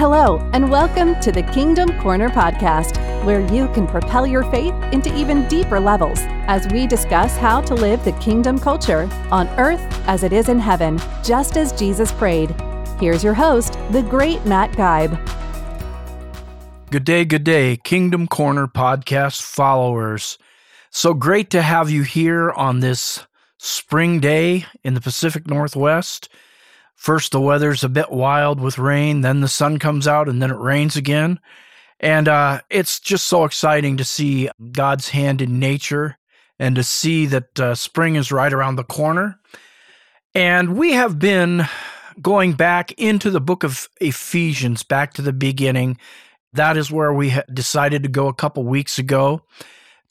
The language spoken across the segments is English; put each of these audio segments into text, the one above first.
Hello, and welcome to the Kingdom Corner podcast, where you can propel your faith into even deeper levels as we discuss how to live the kingdom culture on earth as it is in heaven, just as Jesus prayed. Here's your host, the great Matt Geib. Good day, good day, Kingdom Corner podcast followers. So great to have you here on this spring day in the Pacific Northwest. First, the weather's a bit wild with rain, then the sun comes out, and then it rains again. And uh, it's just so exciting to see God's hand in nature and to see that uh, spring is right around the corner. And we have been going back into the book of Ephesians, back to the beginning. That is where we decided to go a couple weeks ago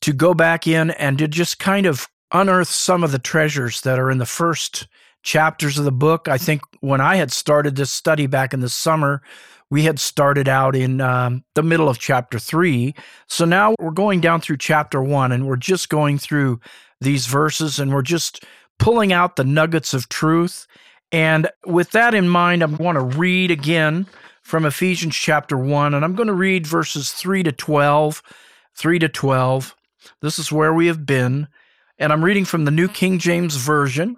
to go back in and to just kind of unearth some of the treasures that are in the first chapters of the book. I think when I had started this study back in the summer, we had started out in um, the middle of chapter three. So now we're going down through chapter one and we're just going through these verses and we're just pulling out the nuggets of truth. And with that in mind, I want to read again from Ephesians chapter 1, and I'm going to read verses 3 to 12. 3 to 12. This is where we have been. And I'm reading from the New King James Version.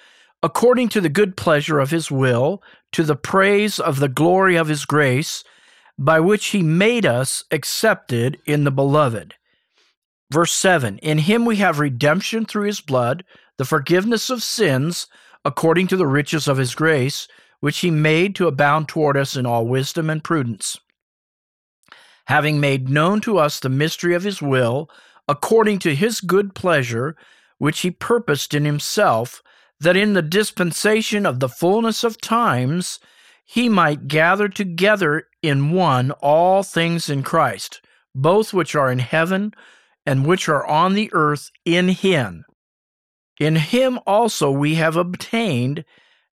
according to the good pleasure of his will, to the praise of the glory of his grace, by which he made us accepted in the beloved. Verse 7 In him we have redemption through his blood, the forgiveness of sins, according to the riches of his grace, which he made to abound toward us in all wisdom and prudence. Having made known to us the mystery of his will, according to his good pleasure, which he purposed in himself that in the dispensation of the fullness of times he might gather together in one all things in Christ, both which are in heaven and which are on the earth in him. In him also we have obtained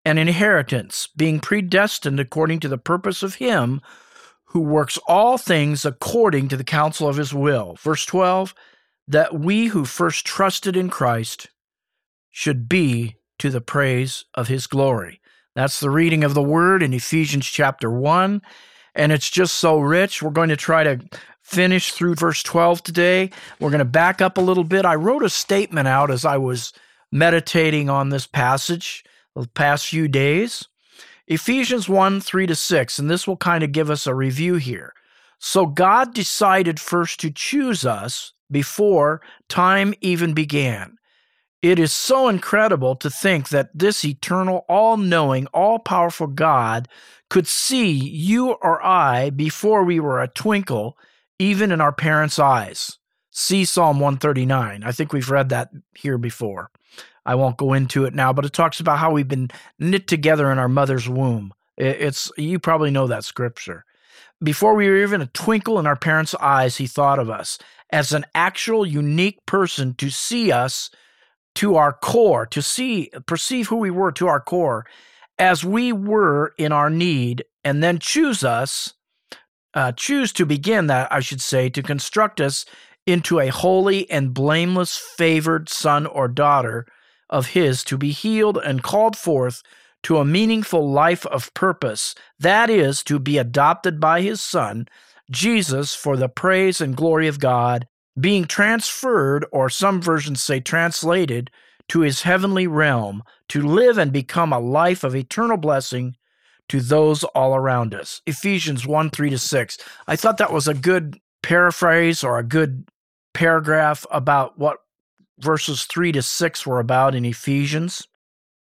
an inheritance, being predestined according to the purpose of him who works all things according to the counsel of his will. Verse 12, that we who first trusted in Christ should be to the praise of his glory. That's the reading of the word in Ephesians chapter 1. And it's just so rich. We're going to try to finish through verse 12 today. We're going to back up a little bit. I wrote a statement out as I was meditating on this passage the past few days. Ephesians 1 3 to 6, and this will kind of give us a review here. So God decided first to choose us before time even began it is so incredible to think that this eternal, all knowing, all powerful God could see you or I before we were a twinkle, even in our parents' eyes. See Psalm 139. I think we've read that here before. I won't go into it now, but it talks about how we've been knit together in our mother's womb. It's you probably know that scripture. Before we were even a twinkle in our parents' eyes, he thought of us as an actual unique person to see us to our core, to see, perceive who we were to our core as we were in our need, and then choose us, uh, choose to begin that, I should say, to construct us into a holy and blameless, favored son or daughter of His to be healed and called forth to a meaningful life of purpose. That is, to be adopted by His Son, Jesus, for the praise and glory of God being transferred, or some versions say translated, to his heavenly realm to live and become a life of eternal blessing to those all around us. Ephesians 1 3 to 6. I thought that was a good paraphrase or a good paragraph about what verses 3 to 6 were about in Ephesians.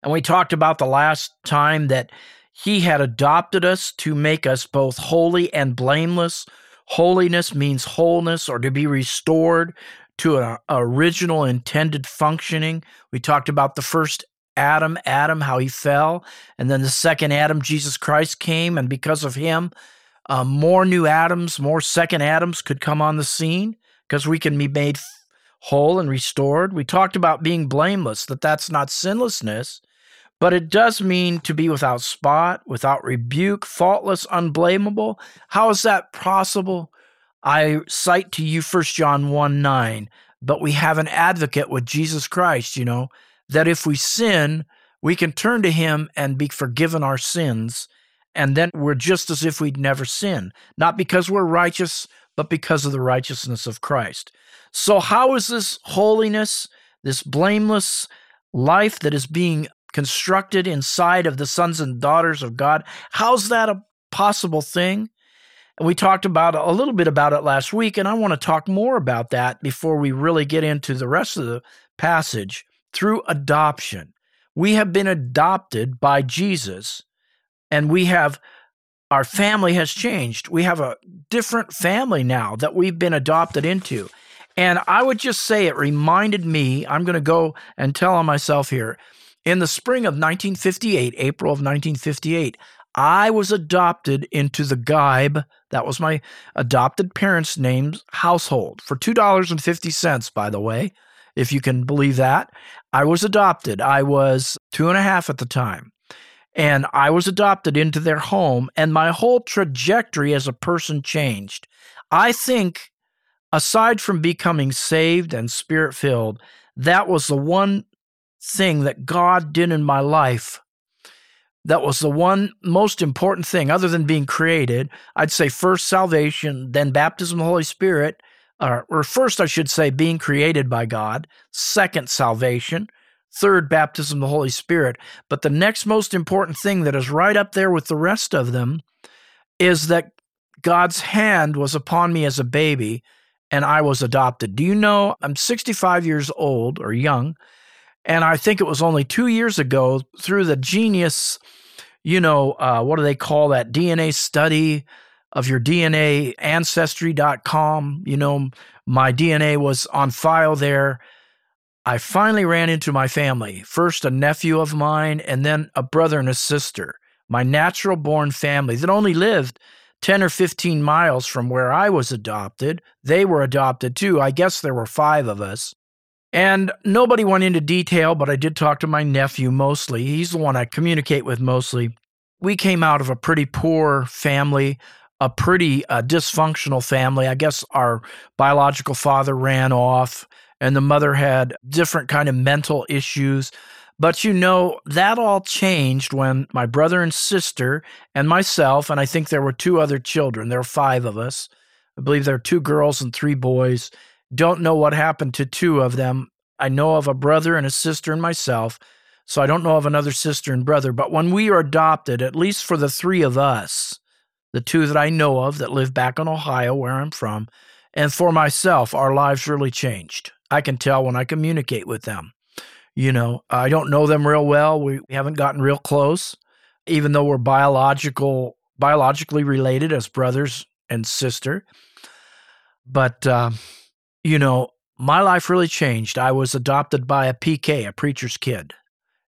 And we talked about the last time that he had adopted us to make us both holy and blameless Holiness means wholeness or to be restored to an original intended functioning. We talked about the first Adam, Adam, how he fell, and then the second Adam, Jesus Christ, came, and because of him, uh, more new Adams, more second Adams could come on the scene because we can be made whole and restored. We talked about being blameless, that that's not sinlessness, but it does mean to be without spot, without rebuke, faultless, unblameable. How is that possible? I cite to you 1 John 1 9, but we have an advocate with Jesus Christ, you know, that if we sin, we can turn to him and be forgiven our sins. And then we're just as if we'd never sinned, not because we're righteous, but because of the righteousness of Christ. So, how is this holiness, this blameless life that is being constructed inside of the sons and daughters of God, how's that a possible thing? And we talked about a little bit about it last week, and I want to talk more about that before we really get into the rest of the passage through adoption. We have been adopted by Jesus, and we have our family has changed. We have a different family now that we've been adopted into. And I would just say it reminded me, I'm going to go and tell on myself here. In the spring of 1958, April of 1958, I was adopted into the Geib, that was my adopted parents' name's household, for $2.50, by the way, if you can believe that. I was adopted. I was two and a half at the time. And I was adopted into their home, and my whole trajectory as a person changed. I think, aside from becoming saved and spirit filled, that was the one thing that God did in my life that was the one most important thing other than being created. I'd say first salvation, then baptism of the Holy Spirit, or, or first, I should say, being created by God, second, salvation, third, baptism of the Holy Spirit. But the next most important thing that is right up there with the rest of them is that God's hand was upon me as a baby and I was adopted. Do you know I'm 65 years old or young? And I think it was only two years ago through the genius, you know, uh, what do they call that? DNA study of your DNA, ancestry.com. You know, my DNA was on file there. I finally ran into my family first, a nephew of mine, and then a brother and a sister, my natural born family that only lived 10 or 15 miles from where I was adopted. They were adopted too. I guess there were five of us. And nobody went into detail, but I did talk to my nephew mostly. He's the one I communicate with mostly. We came out of a pretty poor family a pretty uh, dysfunctional family. I guess our biological father ran off and the mother had different kind of mental issues. But you know, that all changed when my brother and sister and myself, and I think there were two other children, there were five of us. I believe there are two girls and three boys. Don't know what happened to two of them. I know of a brother and a sister and myself, so I don't know of another sister and brother. But when we are adopted, at least for the three of us, the two that I know of that live back in Ohio, where I'm from, and for myself, our lives really changed. I can tell when I communicate with them. You know, I don't know them real well. We haven't gotten real close, even though we're biological, biologically related as brothers and sister. But uh, you know, my life really changed. I was adopted by a PK, a preacher's kid.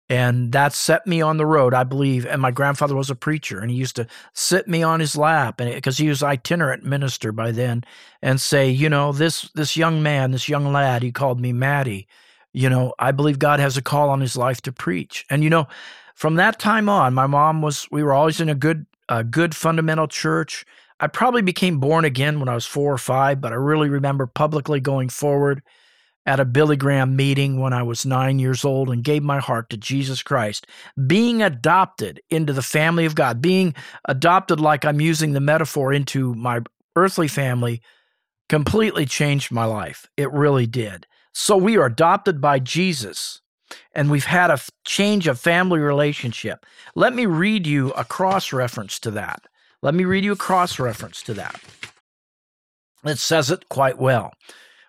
And that set me on the road, I believe. And my grandfather was a preacher, and he used to sit me on his lap, and because he was itinerant minister by then, and say, you know, this this young man, this young lad, he called me Maddie. You know, I believe God has a call on his life to preach. And you know, from that time on, my mom was. We were always in a good, a good fundamental church. I probably became born again when I was four or five, but I really remember publicly going forward at a Billy Graham meeting when I was nine years old and gave my heart to Jesus Christ. Being adopted into the family of God, being adopted, like I'm using the metaphor, into my earthly family, completely changed my life. It really did. So we are adopted by Jesus. And we've had a change of family relationship. Let me read you a cross reference to that. Let me read you a cross reference to that. It says it quite well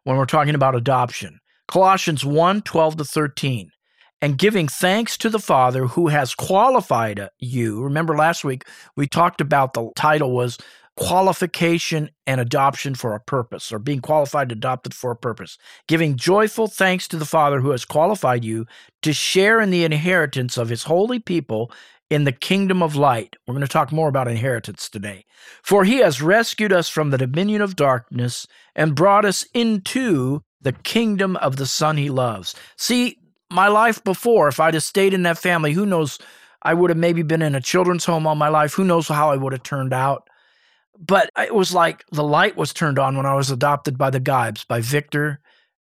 when we're talking about adoption. Colossians 1 12 to 13. And giving thanks to the Father who has qualified you. Remember last week we talked about the title was qualification and adoption for a purpose, or being qualified, adopted for a purpose. Giving joyful thanks to the Father who has qualified you to share in the inheritance of his holy people in the kingdom of light. We're going to talk more about inheritance today. For he has rescued us from the dominion of darkness and brought us into the kingdom of the Son he loves. See, my life before, if I'd have stayed in that family, who knows? I would have maybe been in a children's home all my life. Who knows how I would have turned out? But it was like the light was turned on when I was adopted by the Geibs, by Victor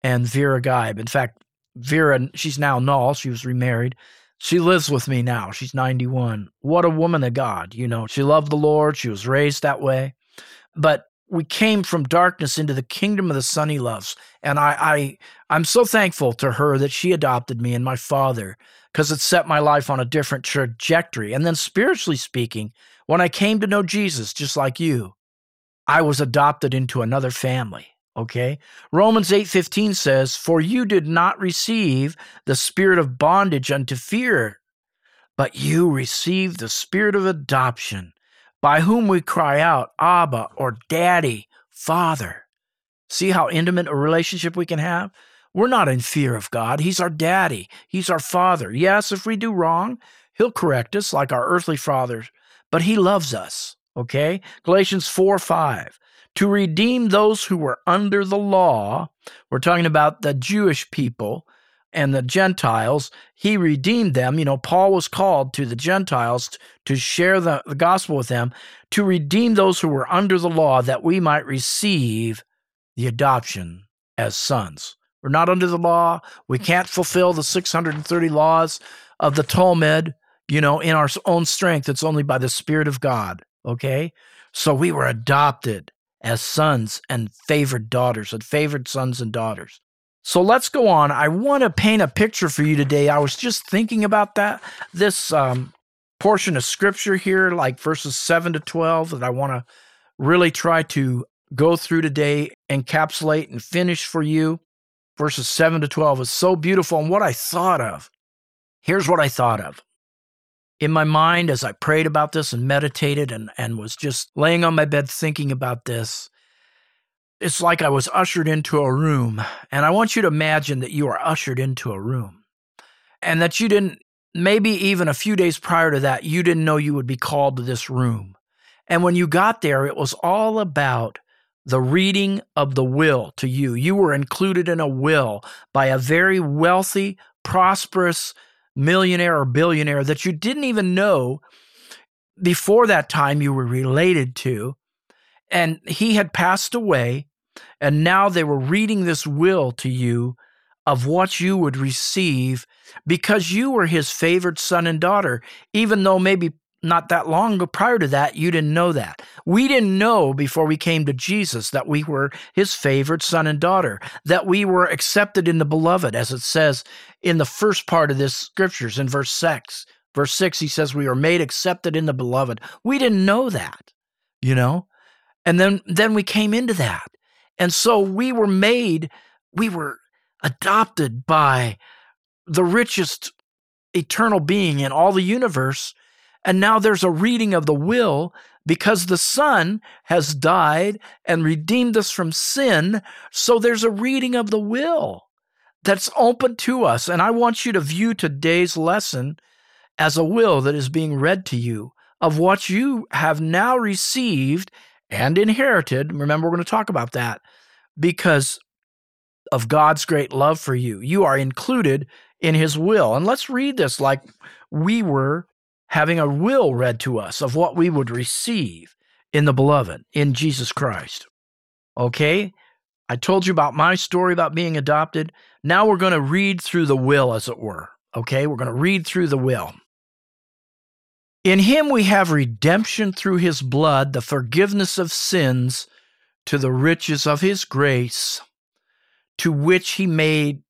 and Vera Geib. In fact, Vera, she's now null. She was remarried. She lives with me now. She's 91. What a woman of God. You know, she loved the Lord. She was raised that way. But we came from darkness into the kingdom of the son he loves. And I, I I'm so thankful to her that she adopted me and my father because it set my life on a different trajectory. And then spiritually speaking, when I came to know Jesus, just like you, I was adopted into another family. Okay. Romans 8:15 says, "For you did not receive the spirit of bondage unto fear, but you received the spirit of adoption, by whom we cry out, Abba or Daddy, Father." See how intimate a relationship we can have? We're not in fear of God. He's our daddy. He's our father. Yes, if we do wrong, he'll correct us like our earthly fathers, but he loves us. Okay? Galatians 4 5 to redeem those who were under the law. We're talking about the Jewish people and the Gentiles. He redeemed them. You know, Paul was called to the Gentiles to share the, the gospel with them, to redeem those who were under the law, that we might receive the adoption as sons. We're not under the law. We mm. can't fulfill the 630 laws of the Talmud, you know, in our own strength. It's only by the Spirit of God. Okay. So we were adopted as sons and favored daughters, and favored sons and daughters. So let's go on. I want to paint a picture for you today. I was just thinking about that, this um, portion of scripture here, like verses 7 to 12, that I want to really try to go through today, encapsulate, and finish for you. Verses 7 to 12 is so beautiful. And what I thought of here's what I thought of in my mind as I prayed about this and meditated and, and was just laying on my bed thinking about this. It's like I was ushered into a room. And I want you to imagine that you are ushered into a room and that you didn't, maybe even a few days prior to that, you didn't know you would be called to this room. And when you got there, it was all about the reading of the will to you. You were included in a will by a very wealthy, prosperous, millionaire or billionaire that you didn't even know before that time you were related to. And he had passed away. And now they were reading this will to you of what you would receive because you were his favored son and daughter, even though maybe not that long prior to that, you didn't know that. We didn't know before we came to Jesus that we were his favored son and daughter, that we were accepted in the beloved, as it says in the first part of this scriptures in verse 6. Verse 6, he says, We are made accepted in the beloved. We didn't know that, you know? And then then we came into that. And so we were made, we were adopted by the richest eternal being in all the universe and now there's a reading of the will because the Son has died and redeemed us from sin. So there's a reading of the will that's open to us. And I want you to view today's lesson as a will that is being read to you of what you have now received and inherited. Remember, we're going to talk about that because of God's great love for you. You are included in his will. And let's read this like we were having a will read to us of what we would receive in the beloved, in Jesus Christ. Okay? I told you about my story about being adopted. Now we're going to read through the will, as it were. Okay? We're going to read through the will. In him we have redemption through his blood, the forgiveness of sins to the riches of his grace, to which he made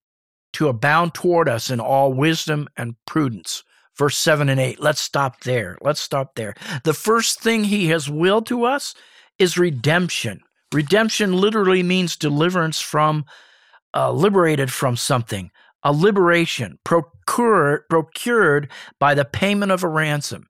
to abound toward us in all wisdom and prudence verse 7 and 8. Let's stop there. Let's stop there. The first thing he has willed to us is redemption. Redemption literally means deliverance from, uh, liberated from something, a liberation procured, procured by the payment of a ransom.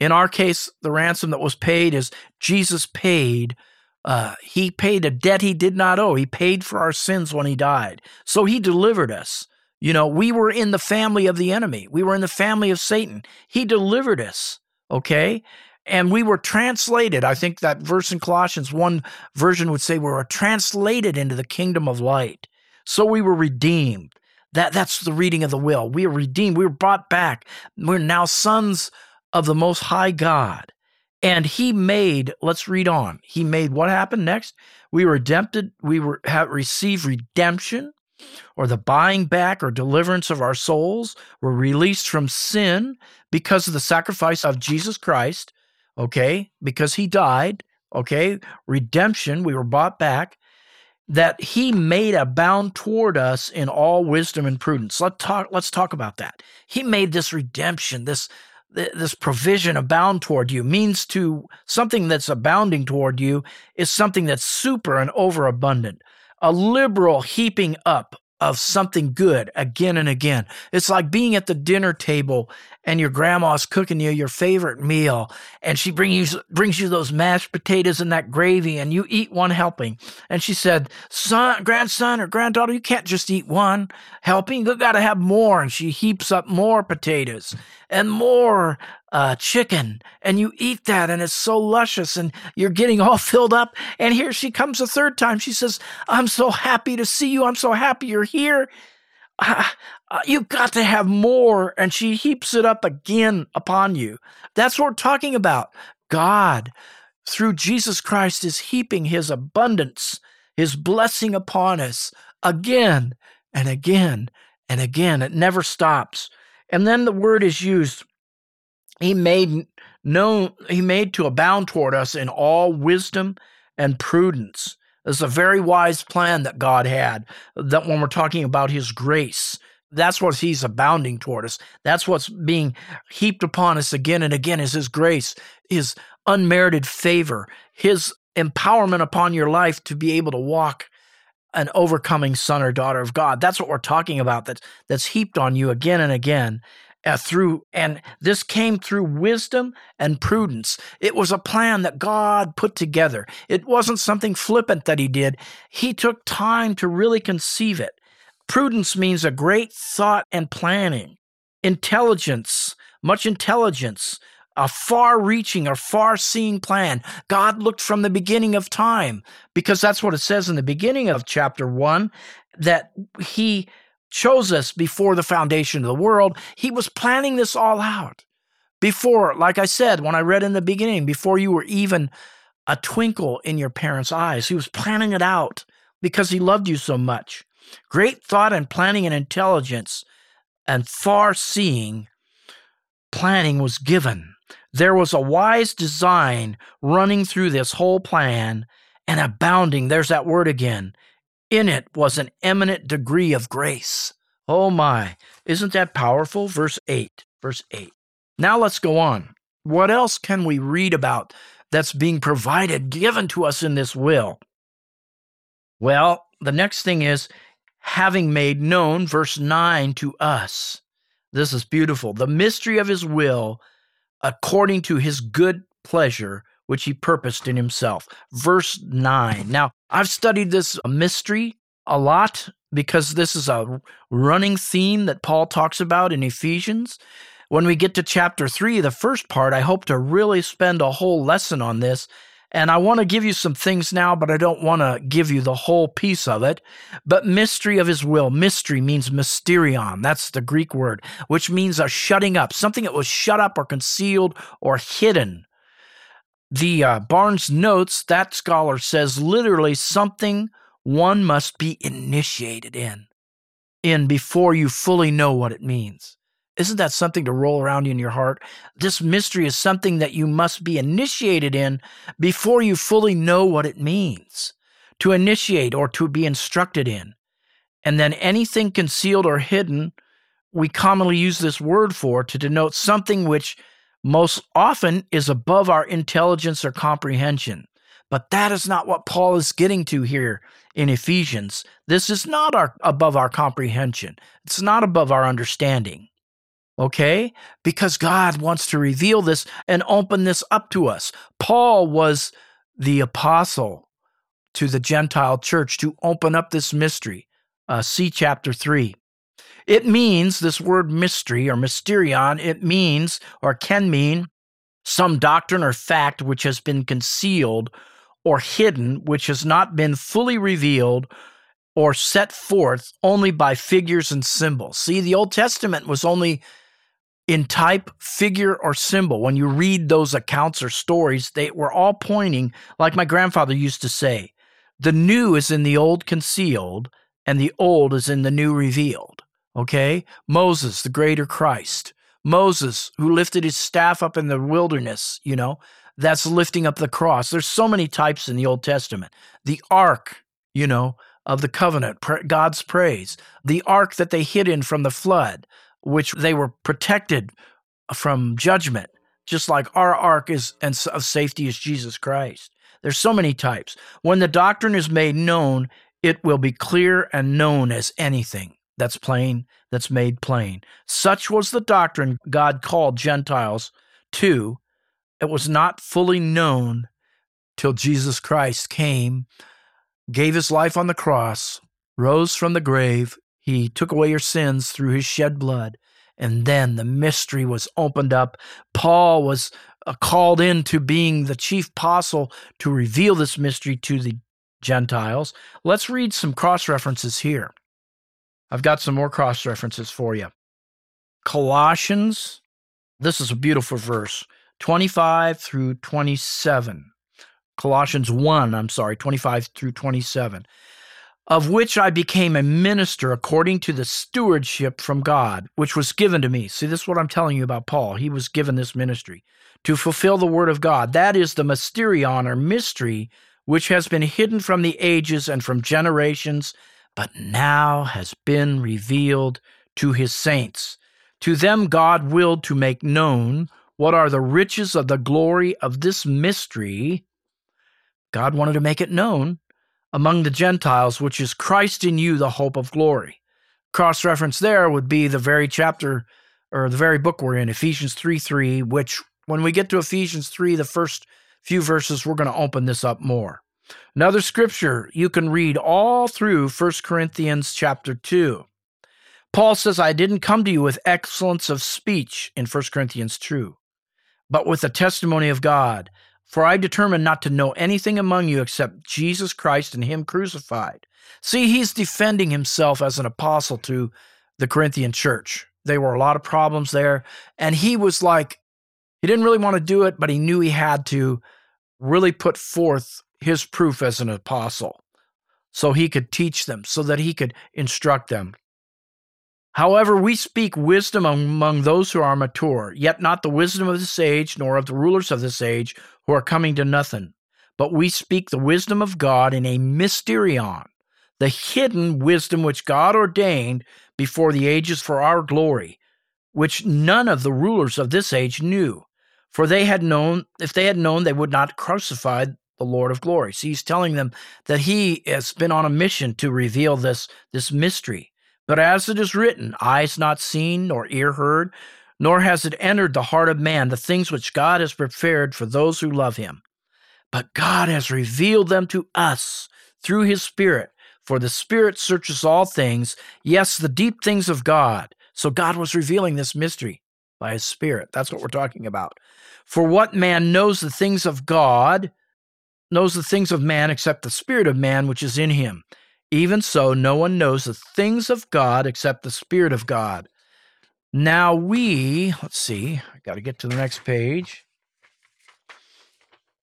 In our case, the ransom that was paid is Jesus paid. Uh, he paid a debt he did not owe. He paid for our sins when he died. So he delivered us. You know, we were in the family of the enemy. We were in the family of Satan. He delivered us, okay? And we were translated. I think that verse in Colossians, one version would say we were translated into the kingdom of light. So we were redeemed. That, that's the reading of the will. We are redeemed. We were brought back. We're now sons of the Most High God. And he made, let's read on. He made what happened next? We were redempted, we were have received redemption or the buying back or deliverance of our souls. We're released from sin because of the sacrifice of Jesus Christ, okay? Because he died, okay? Redemption, we were bought back that he made abound toward us in all wisdom and prudence. Let's talk, let's talk about that. He made this redemption, this, this provision abound toward you means to something that's abounding toward you is something that's super and overabundant. A liberal heaping up of something good again and again. It's like being at the dinner table and your grandma's cooking you your favorite meal and she brings you brings you those mashed potatoes and that gravy and you eat one helping. And she said, "Son, grandson or granddaughter, you can't just eat one helping. You got to have more." And she heaps up more potatoes and more uh, chicken and you eat that and it's so luscious and you're getting all filled up. And here she comes a third time. She says, I'm so happy to see you. I'm so happy you're here. Uh, uh, you've got to have more. And she heaps it up again upon you. That's what we're talking about. God, through Jesus Christ, is heaping his abundance, his blessing upon us again and again and again. It never stops. And then the word is used he made known he made to abound toward us in all wisdom and prudence. Is a very wise plan that God had. That when we're talking about his grace, that's what he's abounding toward us. That's what's being heaped upon us again and again is his grace, his unmerited favor, his empowerment upon your life to be able to walk an overcoming son or daughter of God. That's what we're talking about. That's that's heaped on you again and again uh, through and this came through wisdom and prudence it was a plan that god put together it wasn't something flippant that he did he took time to really conceive it prudence means a great thought and planning intelligence much intelligence a far reaching or far seeing plan. God looked from the beginning of time because that's what it says in the beginning of chapter one that he chose us before the foundation of the world. He was planning this all out. Before, like I said, when I read in the beginning, before you were even a twinkle in your parents' eyes, he was planning it out because he loved you so much. Great thought and planning and intelligence and far seeing planning was given. There was a wise design running through this whole plan and abounding. There's that word again in it was an eminent degree of grace. Oh my, isn't that powerful? Verse 8. Verse 8. Now let's go on. What else can we read about that's being provided, given to us in this will? Well, the next thing is having made known, verse 9, to us. This is beautiful. The mystery of his will according to his good pleasure which he purposed in himself. Verse 9. Now, I've studied this mystery a lot because this is a running theme that Paul talks about in Ephesians. When we get to chapter 3, the first part, I hope to really spend a whole lesson on this. And I want to give you some things now, but I don't want to give you the whole piece of it. But mystery of his will. Mystery means mysterion. That's the Greek word, which means a shutting up, something that was shut up or concealed or hidden. The uh, Barnes notes that scholar says literally something one must be initiated in, in before you fully know what it means. Isn't that something to roll around in your heart? This mystery is something that you must be initiated in before you fully know what it means. To initiate or to be instructed in. And then anything concealed or hidden, we commonly use this word for to denote something which most often is above our intelligence or comprehension. But that is not what Paul is getting to here in Ephesians. This is not our, above our comprehension. It's not above our understanding. Okay? Because God wants to reveal this and open this up to us. Paul was the apostle to the Gentile church to open up this mystery. Uh, see chapter 3. It means this word mystery or mysterion, it means or can mean some doctrine or fact which has been concealed or hidden, which has not been fully revealed or set forth only by figures and symbols. See, the Old Testament was only in type, figure, or symbol. When you read those accounts or stories, they were all pointing, like my grandfather used to say, the new is in the old concealed, and the old is in the new revealed. Okay? Moses, the greater Christ. Moses, who lifted his staff up in the wilderness, you know, that's lifting up the cross. There's so many types in the Old Testament. The ark, you know, of the covenant, God's praise. The ark that they hid in from the flood, which they were protected from judgment, just like our ark is and of safety is Jesus Christ. There's so many types. When the doctrine is made known, it will be clear and known as anything that's plain, that's made plain. Such was the doctrine God called Gentiles to. It was not fully known till Jesus Christ came, gave his life on the cross, rose from the grave. He took away your sins through his shed blood. And then the mystery was opened up. Paul was uh, called into being the chief apostle to reveal this mystery to the Gentiles. Let's read some cross references here. I've got some more cross references for you. Colossians, this is a beautiful verse, 25 through 27. Colossians 1, I'm sorry, 25 through 27. Of which I became a minister according to the stewardship from God, which was given to me. See, this is what I'm telling you about Paul. He was given this ministry to fulfill the word of God. That is the mysterion or mystery which has been hidden from the ages and from generations but now has been revealed to his saints. To them, God willed to make known what are the riches of the glory of this mystery. God wanted to make it known among the Gentiles, which is Christ in you, the hope of glory. Cross reference there would be the very chapter or the very book we're in, Ephesians 3 3, which when we get to Ephesians 3, the first few verses, we're going to open this up more. Another scripture you can read all through 1 Corinthians chapter 2. Paul says, I didn't come to you with excellence of speech in 1 Corinthians 2, but with the testimony of God. For I determined not to know anything among you except Jesus Christ and Him crucified. See, he's defending himself as an apostle to the Corinthian church. There were a lot of problems there. And he was like, he didn't really want to do it, but he knew he had to really put forth his proof as an apostle so he could teach them, so that he could instruct them. However, we speak wisdom among those who are mature, yet not the wisdom of this age, nor of the rulers of this age, who are coming to nothing. But we speak the wisdom of God in a mysterion, the hidden wisdom which God ordained before the ages for our glory, which none of the rulers of this age knew. For they had known, if they had known, they would not crucify the Lord of glory. See, he's telling them that he has been on a mission to reveal this, this mystery. But as it is written, eyes not seen, nor ear heard, nor has it entered the heart of man the things which God has prepared for those who love him. But God has revealed them to us through his Spirit. For the Spirit searches all things, yes, the deep things of God. So God was revealing this mystery by his Spirit. That's what we're talking about. For what man knows the things of God knows the things of man except the spirit of man which is in him. Even so, no one knows the things of God except the Spirit of God. Now we, let's see, I got to get to the next page.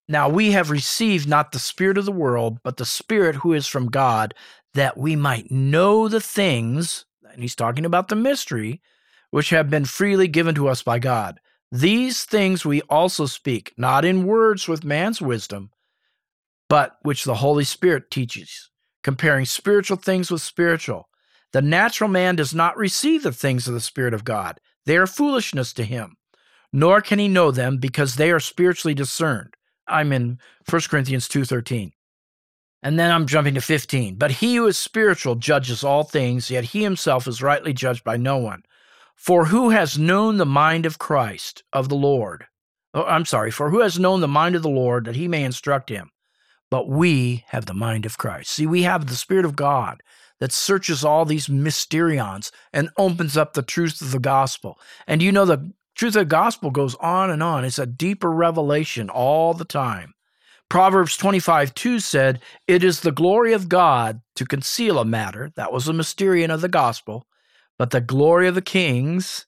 Now we have received not the Spirit of the world, but the Spirit who is from God, that we might know the things, and he's talking about the mystery, which have been freely given to us by God. These things we also speak, not in words with man's wisdom but which the Holy Spirit teaches, comparing spiritual things with spiritual. The natural man does not receive the things of the Spirit of God, they are foolishness to him, nor can he know them because they are spiritually discerned. I'm in 1 Corinthians 2:13. And then I'm jumping to 15. But he who is spiritual judges all things, yet he himself is rightly judged by no one. For who has known the mind of Christ, of the Lord? Oh, I'm sorry, for who has known the mind of the Lord that he may instruct him? But we have the mind of Christ. See, we have the Spirit of God that searches all these mysterions and opens up the truth of the gospel. And you know, the truth of the gospel goes on and on. It's a deeper revelation all the time. Proverbs 25 2 said, It is the glory of God to conceal a matter. That was a mysterion of the gospel. But the glory of the kings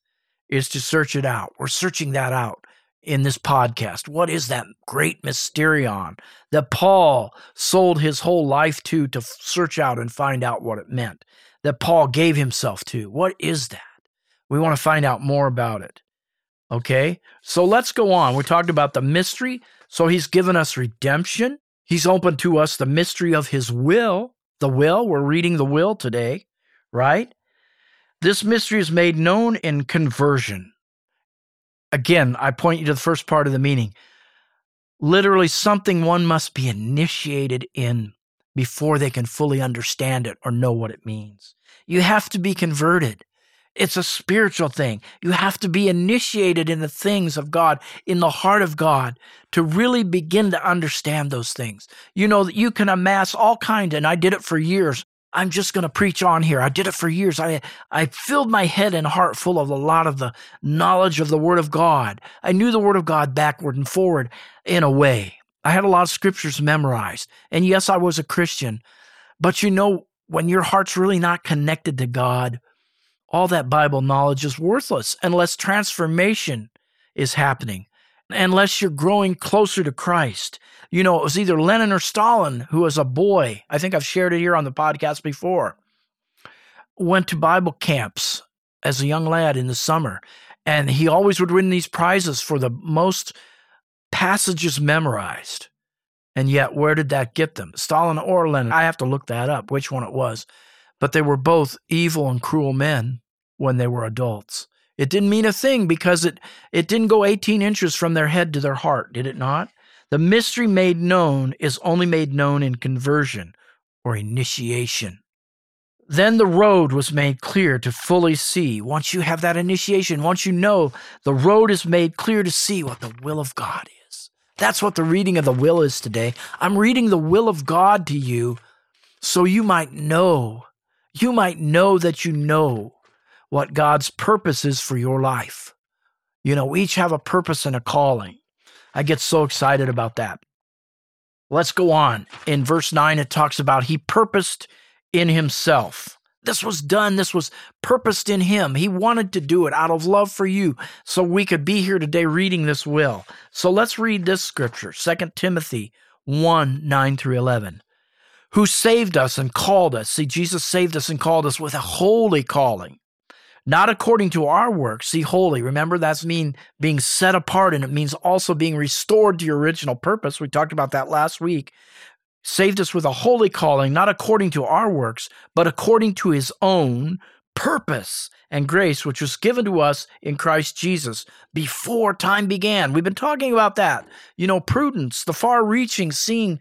is to search it out. We're searching that out in this podcast. What is that great mysterion that Paul sold his whole life to to search out and find out what it meant? That Paul gave himself to. What is that? We want to find out more about it. Okay, so let's go on. We talked about the mystery. So he's given us redemption. He's opened to us the mystery of his will. The will, we're reading the will today, right? This mystery is made known in conversion. Again, I point you to the first part of the meaning. Literally, something one must be initiated in before they can fully understand it or know what it means. You have to be converted. It's a spiritual thing. You have to be initiated in the things of God, in the heart of God, to really begin to understand those things. You know that you can amass all kinds, and I did it for years, I'm just going to preach on here. I did it for years. I, I filled my head and heart full of a lot of the knowledge of the Word of God. I knew the Word of God backward and forward in a way. I had a lot of scriptures memorized. And yes, I was a Christian. But you know, when your heart's really not connected to God, all that Bible knowledge is worthless unless transformation is happening, unless you're growing closer to Christ. You know, it was either Lenin or Stalin who as a boy. I think I've shared it here on the podcast before. Went to Bible camps as a young lad in the summer, and he always would win these prizes for the most passages memorized. And yet, where did that get them? Stalin or Lenin? I have to look that up, which one it was. But they were both evil and cruel men when they were adults. It didn't mean a thing because it, it didn't go 18 inches from their head to their heart, did it not? The mystery made known is only made known in conversion or initiation. Then the road was made clear to fully see. Once you have that initiation, once you know, the road is made clear to see what the will of God is. That's what the reading of the will is today. I'm reading the will of God to you so you might know, you might know that you know what God's purpose is for your life. You know, we each have a purpose and a calling. I get so excited about that. Let's go on. In verse 9, it talks about he purposed in himself. This was done. This was purposed in him. He wanted to do it out of love for you so we could be here today reading this will. So let's read this scripture 2 Timothy 1 9 through 11. Who saved us and called us. See, Jesus saved us and called us with a holy calling not according to our works. See, holy. Remember, that's mean being set apart, and it means also being restored to your original purpose. We talked about that last week. Saved us with a holy calling, not according to our works, but according to his own purpose and grace, which was given to us in Christ Jesus before time began. We've been talking about that. You know, prudence, the far reaching, seeing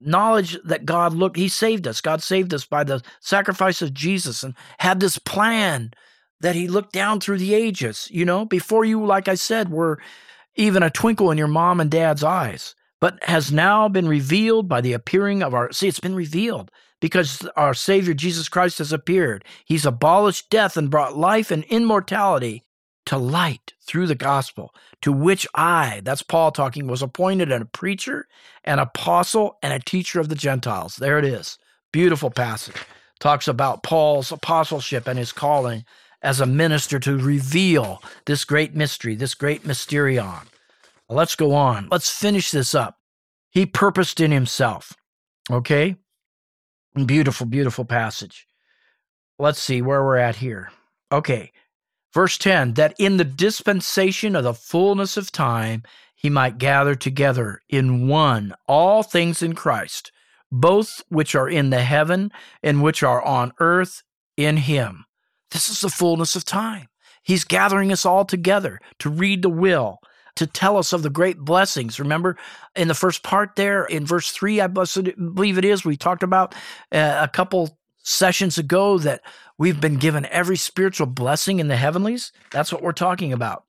knowledge that God looked, He saved us. God saved us by the sacrifice of Jesus and had this plan that he looked down through the ages, you know, before you, like I said, were even a twinkle in your mom and dad's eyes, but has now been revealed by the appearing of our, see, it's been revealed because our Savior Jesus Christ has appeared. He's abolished death and brought life and immortality to light through the gospel, to which I, that's Paul talking, was appointed a preacher, an apostle, and a teacher of the Gentiles. There it is. Beautiful passage. Talks about Paul's apostleship and his calling as a minister to reveal this great mystery, this great mysterion. Let's go on. Let's finish this up. He purposed in himself. Okay? Beautiful, beautiful passage. Let's see where we're at here. Okay. Verse 10 that in the dispensation of the fullness of time, he might gather together in one all things in Christ, both which are in the heaven and which are on earth in him. This is the fullness of time. He's gathering us all together to read the will, to tell us of the great blessings. Remember in the first part there, in verse three, I believe it is, we talked about uh, a couple sessions ago that we've been given every spiritual blessing in the heavenlies. That's what we're talking about.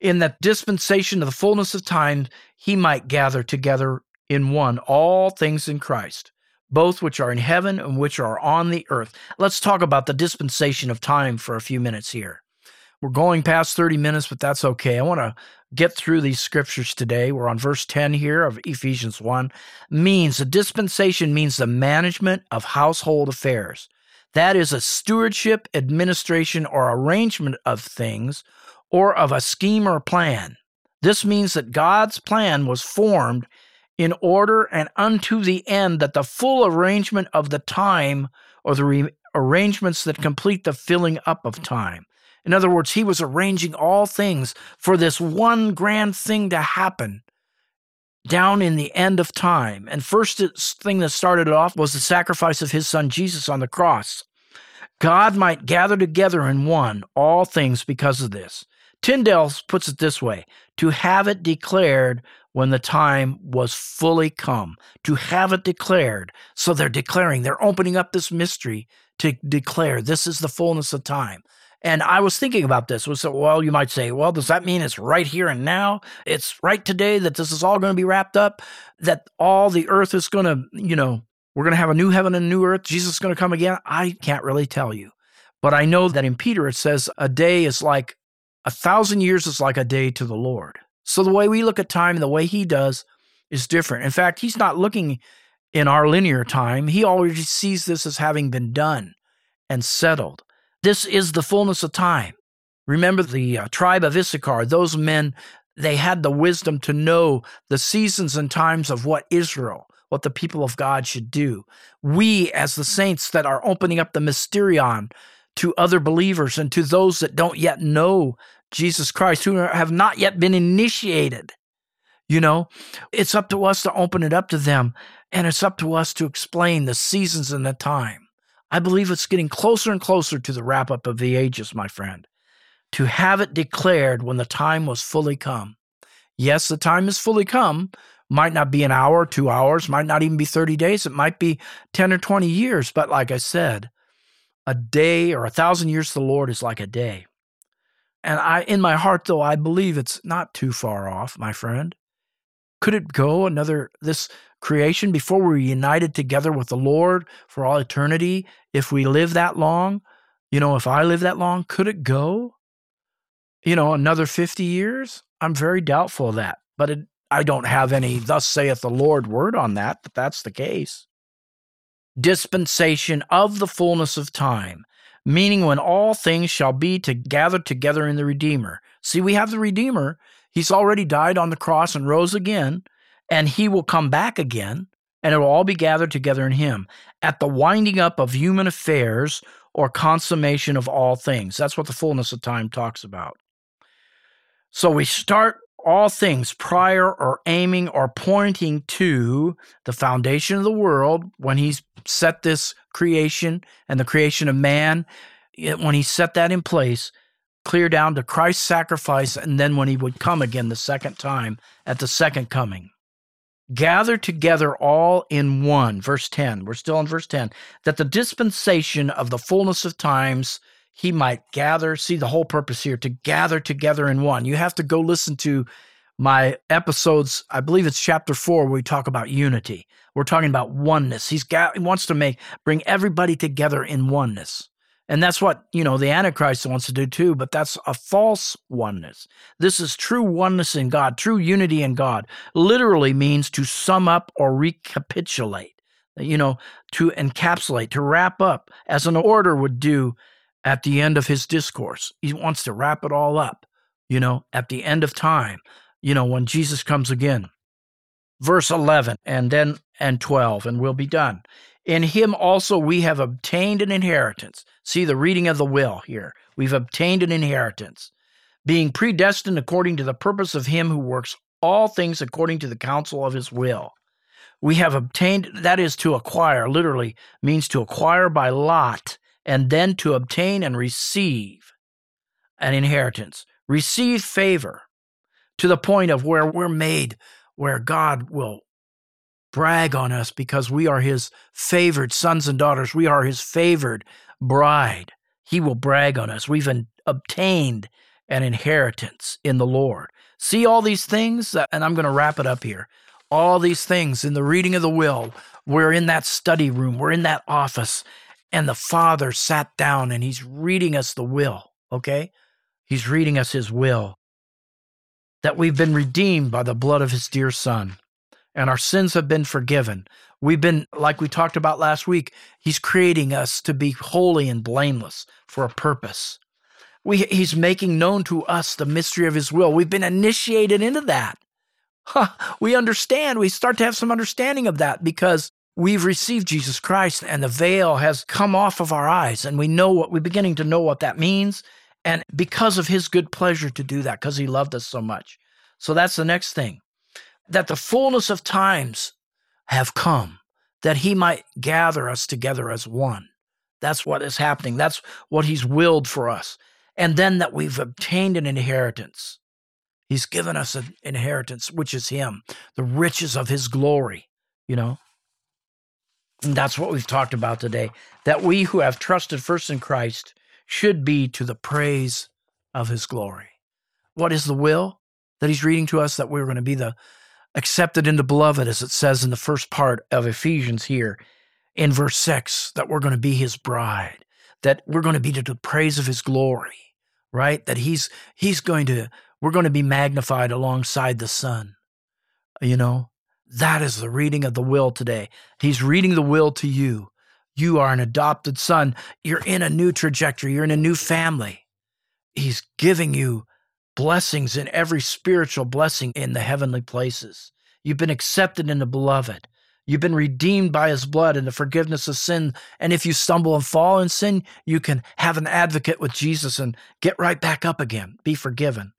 In that dispensation of the fullness of time, he might gather together in one all things in Christ, both which are in heaven and which are on the earth. Let's talk about the dispensation of time for a few minutes here. We're going past 30 minutes, but that's okay. I want to get through these scriptures today. We're on verse 10 here of Ephesians 1. Means a dispensation means the management of household affairs. That is a stewardship, administration, or arrangement of things, or of a scheme or plan. This means that God's plan was formed in order and unto the end that the full arrangement of the time or the re- arrangements that complete the filling up of time. In other words, he was arranging all things for this one grand thing to happen down in the end of time. And first thing that started it off was the sacrifice of his son Jesus on the cross. God might gather together in one all things because of this. Tyndale puts it this way to have it declared when the time was fully come, to have it declared. So they're declaring, they're opening up this mystery to declare this is the fullness of time. And I was thinking about this. Was well, you might say, well, does that mean it's right here and now? It's right today that this is all going to be wrapped up, that all the earth is going to, you know, we're going to have a new heaven and a new earth. Jesus is going to come again. I can't really tell you. But I know that in Peter it says a day is like a thousand years is like a day to the Lord. So the way we look at time and the way he does is different. In fact, he's not looking in our linear time. He already sees this as having been done and settled. This is the fullness of time. Remember the uh, tribe of Issachar, those men, they had the wisdom to know the seasons and times of what Israel, what the people of God should do. We, as the saints that are opening up the mysterion to other believers and to those that don't yet know Jesus Christ, who have not yet been initiated, you know, it's up to us to open it up to them, and it's up to us to explain the seasons and the time. I believe it's getting closer and closer to the wrap up of the ages, my friend, to have it declared when the time was fully come. Yes, the time is fully come. Might not be an hour, two hours, might not even be 30 days. It might be 10 or 20 years. But like I said, a day or a thousand years to the Lord is like a day. And I, in my heart, though, I believe it's not too far off, my friend. Could it go another, this creation before we're united together with the Lord for all eternity? If we live that long, you know, if I live that long, could it go? You know, another 50 years? I'm very doubtful of that. But it, I don't have any, thus saith the Lord word on that, but that's the case. Dispensation of the fullness of time, meaning when all things shall be to gather together in the Redeemer. See, we have the Redeemer. He's already died on the cross and rose again and he will come back again, and it will all be gathered together in him at the winding up of human affairs or consummation of all things. That's what the fullness of time talks about. So we start all things prior or aiming or pointing to the foundation of the world when he's set this creation and the creation of man, when he set that in place, clear down to Christ's sacrifice, and then when he would come again the second time at the second coming gather together all in one. Verse 10, we're still in verse 10, that the dispensation of the fullness of times he might gather. See the whole purpose here to gather together in one. You have to go listen to my episodes. I believe it's chapter four where we talk about unity. We're talking about oneness. He's got, he wants to make bring everybody together in oneness. And that's what, you know, the Antichrist wants to do too, but that's a false oneness. This is true oneness in God, true unity in God. Literally means to sum up or recapitulate, you know, to encapsulate, to wrap up, as an orator would do at the end of his discourse. He wants to wrap it all up, you know, at the end of time, you know, when Jesus comes again. Verse 11 and then and 12, and we'll be done. In him also we have obtained an inheritance. See the reading of the will here. We've obtained an inheritance, being predestined according to the purpose of him who works all things according to the counsel of his will. We have obtained, that is to acquire, literally means to acquire by lot, and then to obtain and receive an inheritance. Receive favor to the point of where we're made, where God will brag on us because we are his favored sons and daughters. We are his favored bride. He will brag on us. We've obtained an inheritance in the Lord. See all these things, uh, and I'm going to wrap it up here. All these things in the reading of the will we're in that study room, we're in that office, and the Father sat down and he's reading us the will, okay? He's reading us his will that we've been redeemed by the blood of his dear Son and our sins have been forgiven. We've been, like we talked about last week, he's creating us to be holy and blameless for a purpose. We, he's making known to us the mystery of his will. We've been initiated into that. Huh, we understand. We start to have some understanding of that because we've received Jesus Christ and the veil has come off of our eyes and we know what we're beginning to know what that means. And because of his good pleasure to do that, because he loved us so much. So that's the next thing that the fullness of times have come, that he might gather us together as one. That's what is happening. That's what he's willed for us. And then that we've obtained an inheritance. He's given us an inheritance, which is him, the riches of his glory, you know? And that's what we've talked about today. That we who have trusted first in Christ should be to the praise of his glory. What is the will that he's reading to us? That we're going to be the accepted in the beloved, as it says in the first part of Ephesians here in verse 6, that we're going to be his bride, that we're going to be to the praise of his glory, right? That he's he's going to we're going to be magnified alongside the Son. You know, that is the reading of the will today. He's reading the will to you. You are an adopted son. You're in a new trajectory. You're in a new family. He's giving you blessings in every spiritual blessing in the heavenly places. You've been accepted in the beloved. You've been redeemed by his blood and the forgiveness of sin. And if you stumble and fall in sin, you can have an advocate with Jesus and get right back up again, be forgiven.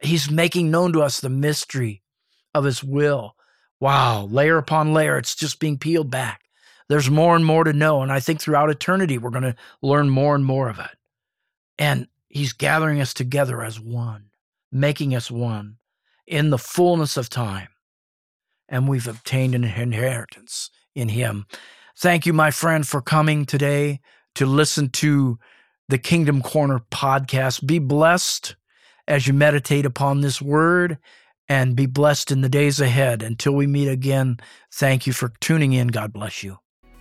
He's making known to us the mystery of his will. Wow, layer upon layer, it's just being peeled back. There's more and more to know. And I think throughout eternity, we're going to learn more and more of it. And he's gathering us together as one making us one in the fullness of time. And we've obtained an inheritance in him. Thank you, my friend, for coming today to listen to the Kingdom Corner podcast. Be blessed as you meditate upon this word and be blessed in the days ahead. Until we meet again, thank you for tuning in. God bless you.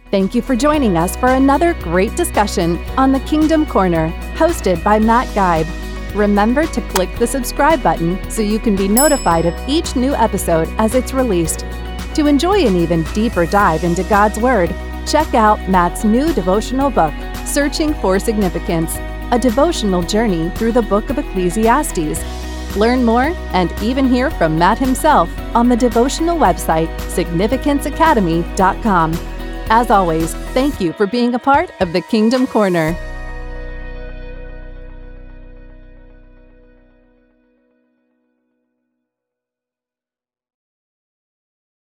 Thank you for joining us for another great discussion on the Kingdom Corner, hosted by Matt Geib. Remember to click the subscribe button so you can be notified of each new episode as it's released. To enjoy an even deeper dive into God's Word, check out Matt's new devotional book, Searching for Significance, a devotional journey through the book of Ecclesiastes. Learn more and even hear from Matt himself on the devotional website, significanceacademy.com. As always, thank you for being a part of the Kingdom Corner.